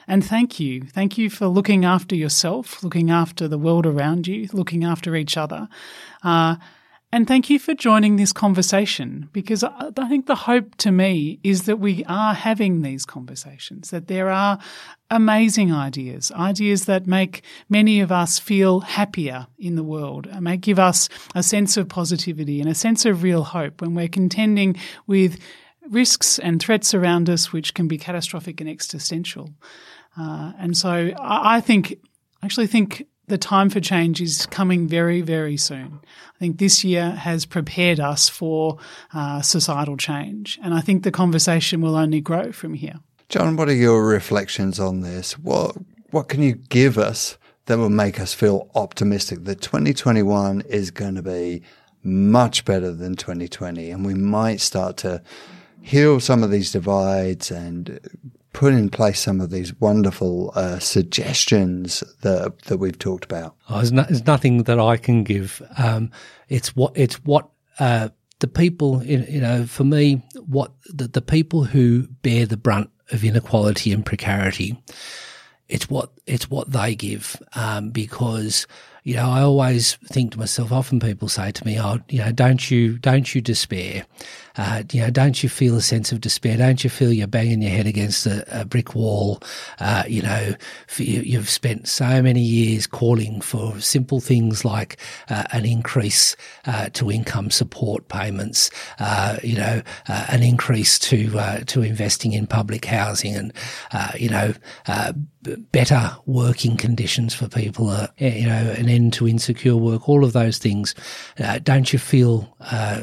And thank you. Thank you for looking after yourself, looking after the world around you, looking after each other. Uh, and thank you for joining this conversation because I think the hope to me is that we are having these conversations, that there are amazing ideas, ideas that make many of us feel happier in the world, and may give us a sense of positivity and a sense of real hope when we're contending with risks and threats around us which can be catastrophic and existential. Uh, and so I, I think, I actually think the time for change is coming very, very soon. I think this year has prepared us for uh, societal change, and I think the conversation will only grow from here. John, what are your reflections on this? What what can you give us that will make us feel optimistic that 2021 is going to be much better than 2020, and we might start to heal some of these divides and put in place some of these wonderful uh, suggestions that that we've talked about? Oh, there's, no, there's, nothing that I can give. Um, it's what it's what uh, the people, you know, for me, what the, the people who bear the brunt of inequality and precarity. It's what it's what they give um, because you know, I always think to myself. Often people say to me, "Oh, you know, don't you don't you despair? Uh, you know, don't you feel a sense of despair? Don't you feel you're banging your head against a, a brick wall? Uh, you know, you, have spent so many years calling for simple things like uh, an increase uh, to income support payments, uh, you know, uh, an increase to to investing in public housing, and you know, better working conditions for people, you know, an end to insecure work, all of those things. don't you feel,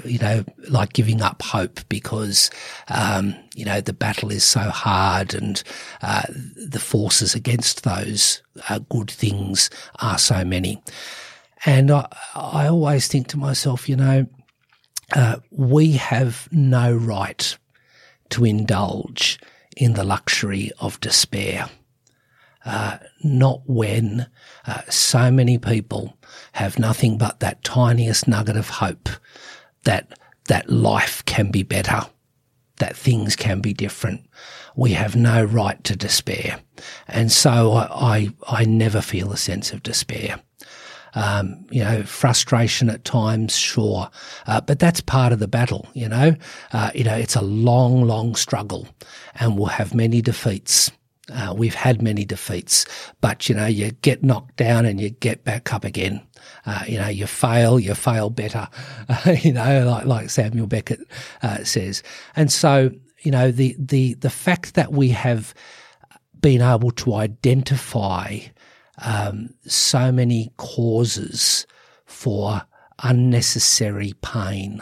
you know, like giving up hope because, um, you know, the battle is so hard and uh, the forces against those uh, good things are so many. And I, I always think to myself, you know, uh, we have no right to indulge in the luxury of despair. Uh, not when uh, so many people have nothing but that tiniest nugget of hope that that life can be better, that things can be different. We have no right to despair. And so I, I, I never feel a sense of despair. Um, you know, frustration at times, sure, uh, but that's part of the battle. You know, uh, you know, it's a long, long struggle, and we'll have many defeats. Uh, we've had many defeats, but you know, you get knocked down and you get back up again. Uh, you know, you fail, you fail better, uh, <laughs> you know, like, like Samuel Beckett uh, says. And so, you know, the, the, the fact that we have been able to identify um, so many causes for unnecessary pain,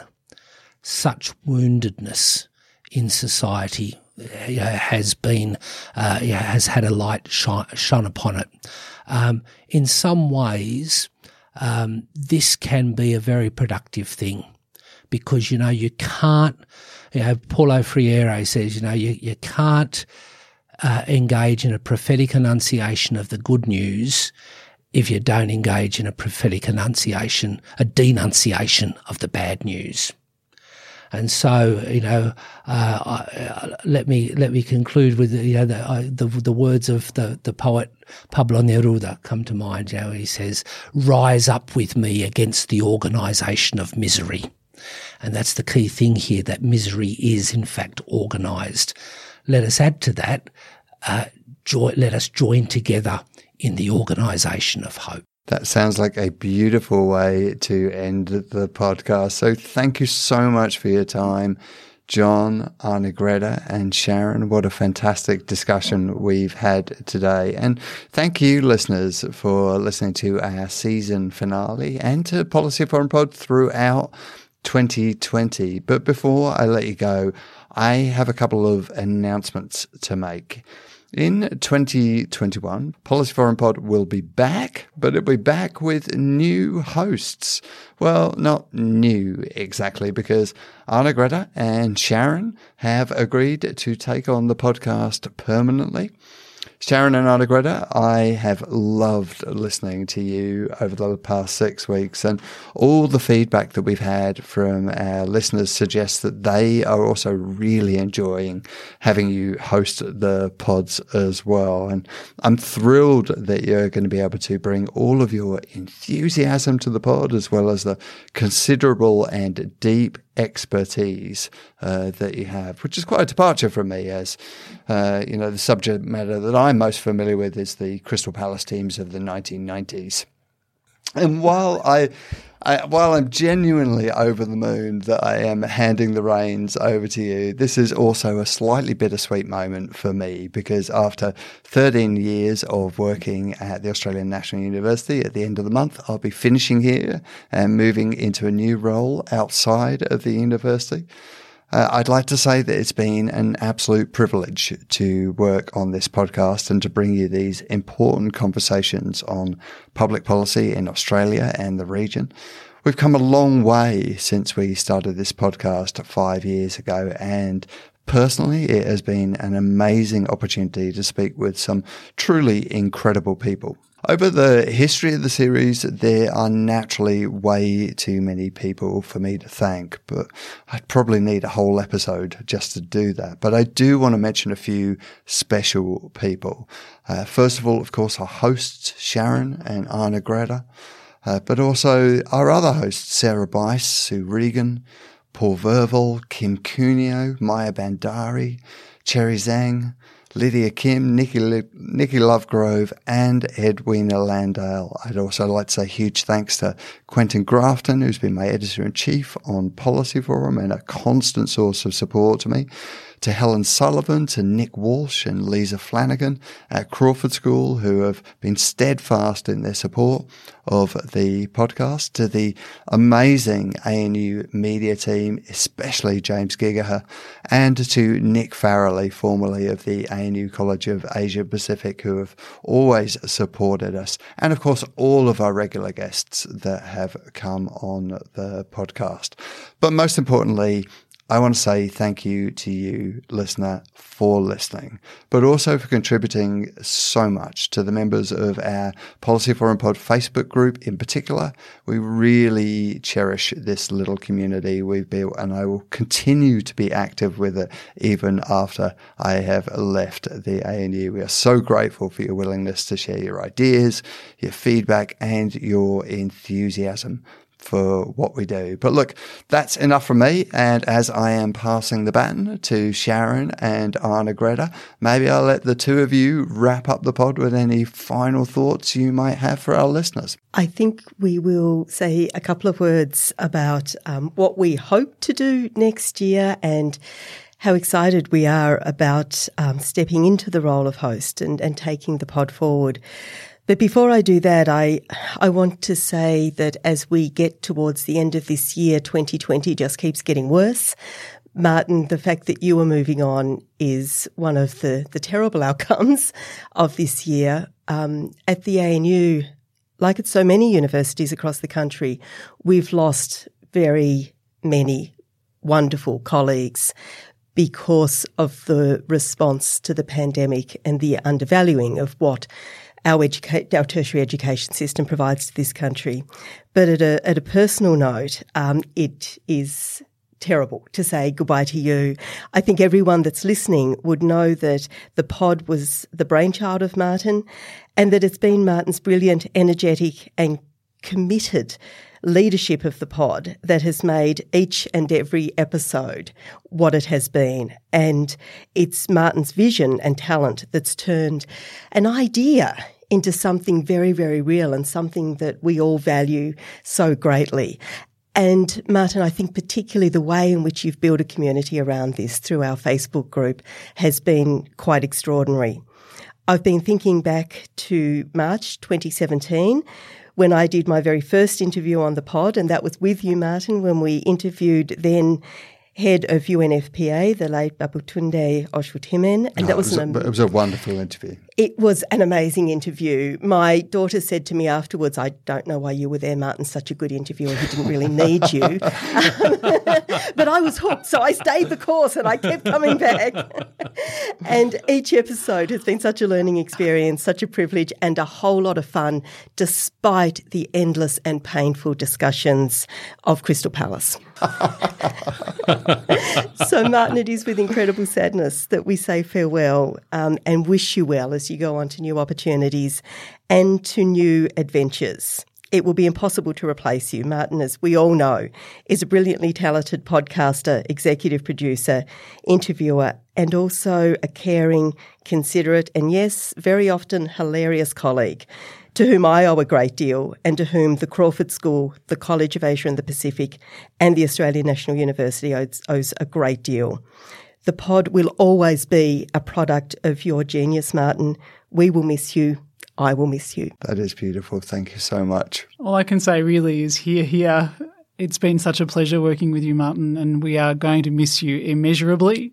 such woundedness in society has been uh, has had a light shine, shone upon it. Um, in some ways, um, this can be a very productive thing because, you know, you can't, you know, Paulo Freire says, you know, you, you can't uh, engage in a prophetic annunciation of the good news if you don't engage in a prophetic annunciation, a denunciation of the bad news. And so, you know, uh, uh, let me let me conclude with you know the, uh, the, the words of the the poet Pablo Neruda come to mind. You know, he says, "Rise up with me against the organisation of misery," and that's the key thing here. That misery is in fact organised. Let us add to that. Uh, joy, let us join together in the organisation of hope. That sounds like a beautiful way to end the podcast. So thank you so much for your time. John, Arnagretta, and Sharon. What a fantastic discussion we've had today. And thank you, listeners, for listening to our season finale and to Policy Forum Pod throughout 2020. But before I let you go, I have a couple of announcements to make. In 2021, Policy Forum Pod will be back, but it'll be back with new hosts. Well, not new exactly, because Arnagretta and Sharon have agreed to take on the podcast permanently. Sharon and Arnagretta, I have loved listening to you over the past six weeks, and all the feedback that we've had from our listeners suggests that they are also really enjoying having you host the pods as well. And I'm thrilled that you're going to be able to bring all of your enthusiasm to the pod, as well as the considerable and deep expertise uh, that you have, which is quite a departure from me, as uh, you know, the subject matter that I'm most familiar with is the Crystal Palace teams of the 1990s. And while I, I, while I'm genuinely over the moon that I am handing the reins over to you, this is also a slightly bittersweet moment for me because after 13 years of working at the Australian National University, at the end of the month, I'll be finishing here and moving into a new role outside of the university. Uh, I'd like to say that it's been an absolute privilege to work on this podcast and to bring you these important conversations on public policy in Australia and the region. We've come a long way since we started this podcast five years ago and Personally, it has been an amazing opportunity to speak with some truly incredible people. Over the history of the series, there are naturally way too many people for me to thank, but I'd probably need a whole episode just to do that. But I do want to mention a few special people. Uh, first of all, of course, our hosts, Sharon and Arnagretta. uh, but also our other hosts, Sarah Bice, Sue Regan, Paul Verval, Kim Cuneo, Maya Bandari, Cherry Zhang, Lydia Kim, Nikki, Nikki Lovegrove, and Edwina Landale. I'd also like to say huge thanks to Quentin Grafton, who's been my editor in chief on Policy Forum and a constant source of support to me to Helen Sullivan, to Nick Walsh and Lisa Flanagan at Crawford School, who have been steadfast in their support of the podcast, to the amazing ANU media team, especially James Giggacher, and to Nick Farrelly, formerly of the ANU College of Asia Pacific, who have always supported us. And of course, all of our regular guests that have come on the podcast. But most importantly, I want to say thank you to you, listener, for listening, but also for contributing so much to the members of our Policy Forum Pod Facebook group in particular. We really cherish this little community we've built, and I will continue to be active with it even after I have left the ANU. We are so grateful for your willingness to share your ideas, your feedback, and your enthusiasm for what we do. But look, that's enough from me. And as I am passing the baton to Sharon and Arnagretta, maybe I'll let the two of you wrap up the pod with any final thoughts you might have for our listeners. I think we will say a couple of words about um, what we hope to do next year and how excited we are about um, stepping into the role of host and, and taking the pod forward. But before I do that, I, I want to say that as we get towards the end of this year, 2020 just keeps getting worse. Martin, the fact that you are moving on is one of the, the terrible <laughs> outcomes of this year. Um, at the ANU, like at so many universities across the country, we've lost very many wonderful colleagues because of the response to the pandemic and the undervaluing of what our, educa- our tertiary education system provides to this country. But at a, at a personal note, um, it is terrible to say goodbye to you. I think everyone that's listening would know that the pod was the brainchild of Martin and that it's been Martin's brilliant, energetic and committed leadership of the pod that has made each and every episode what it has been. And it's Martin's vision and talent that's turned an idea into something very, very real and something that we all value so greatly. And Martin, I think particularly the way in which you've built a community around this through our Facebook group has been quite extraordinary. I've been thinking back to March 2017 when I did my very first interview on the pod, and that was with you, Martin, when we interviewed then head of UNFPA, the late Babatunde Osotimehin, and oh, that was, was an, a, it was a wonderful interview. It was an amazing interview. My daughter said to me afterwards, I don't know why you were there, Martin, such a good interviewer. He didn't really need you. <laughs> <laughs> but I was hooked, so I stayed the course and I kept coming back. <laughs> and each episode has been such a learning experience, such a privilege, and a whole lot of fun, despite the endless and painful discussions of Crystal Palace. <laughs> so, Martin, it is with incredible sadness that we say farewell um, and wish you well as you go on to new opportunities and to new adventures. It will be impossible to replace you. Martin, as we all know, is a brilliantly talented podcaster, executive producer, interviewer, and also a caring, considerate, and yes, very often hilarious colleague to whom I owe a great deal and to whom the Crawford School, the College of Asia and the Pacific, and the Australian National University owes, owes a great deal. The pod will always be a product of your genius, Martin. We will miss you. I will miss you. That is beautiful. Thank you so much. All I can say really is here, here. It's been such a pleasure working with you, Martin, and we are going to miss you immeasurably.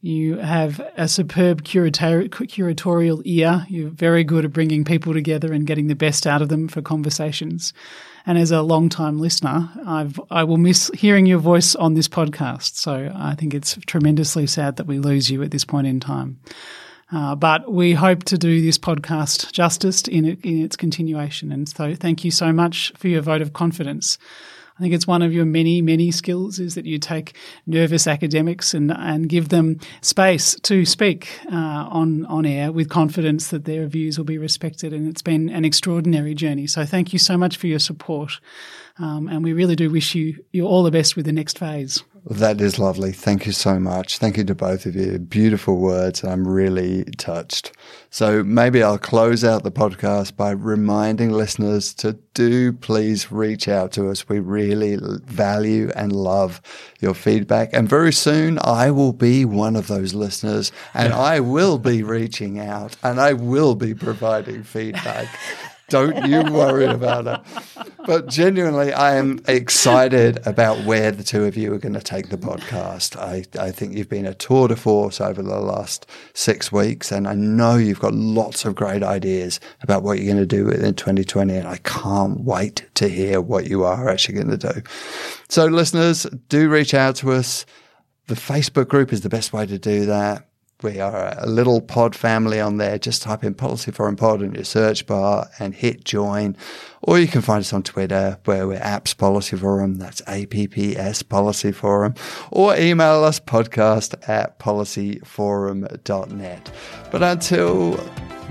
You have a superb curator- curatorial ear. You're very good at bringing people together and getting the best out of them for conversations. And as a long-time listener, I've, I will miss hearing your voice on this podcast. So I think it's tremendously sad that we lose you at this point in time. Uh, but we hope to do this podcast justice in, in its continuation. And so thank you so much for your vote of confidence. I think it's one of your many, many skills is that you take nervous academics and, and give them space to speak uh, on, on air with confidence that their views will be respected. And it's been an extraordinary journey. So thank you so much for your support. Um, and we really do wish you, you all the best with the next phase. That is lovely. Thank you so much. Thank you to both of you. Beautiful words. I'm really touched. So maybe I'll close out the podcast by reminding listeners to do please reach out to us. We really value and love your feedback. And very soon I will be one of those listeners and I will be reaching out and I will be providing feedback. <laughs> Don't you worry about it. But genuinely, I am excited about where the two of you are going to take the podcast. I, I think you've been a tour de force over the last six weeks, and I know you've got lots of great ideas about what you're going to do in 2020, and I can't wait to hear what you are actually going to do. So, listeners, do reach out to us. The Facebook group is the best way to do that. We are a little pod family on there. Just type in Policy Forum Pod in your search bar and hit join. Or you can find us on Twitter where we're Apps Policy Forum. That's APPS Policy Forum. Or email us podcast at policyforum.net. But until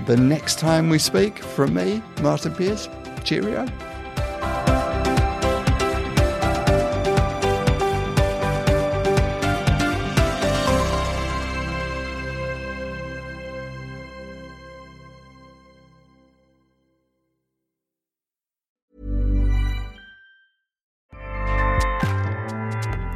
the next time we speak, from me, Martin Pearce, cheerio.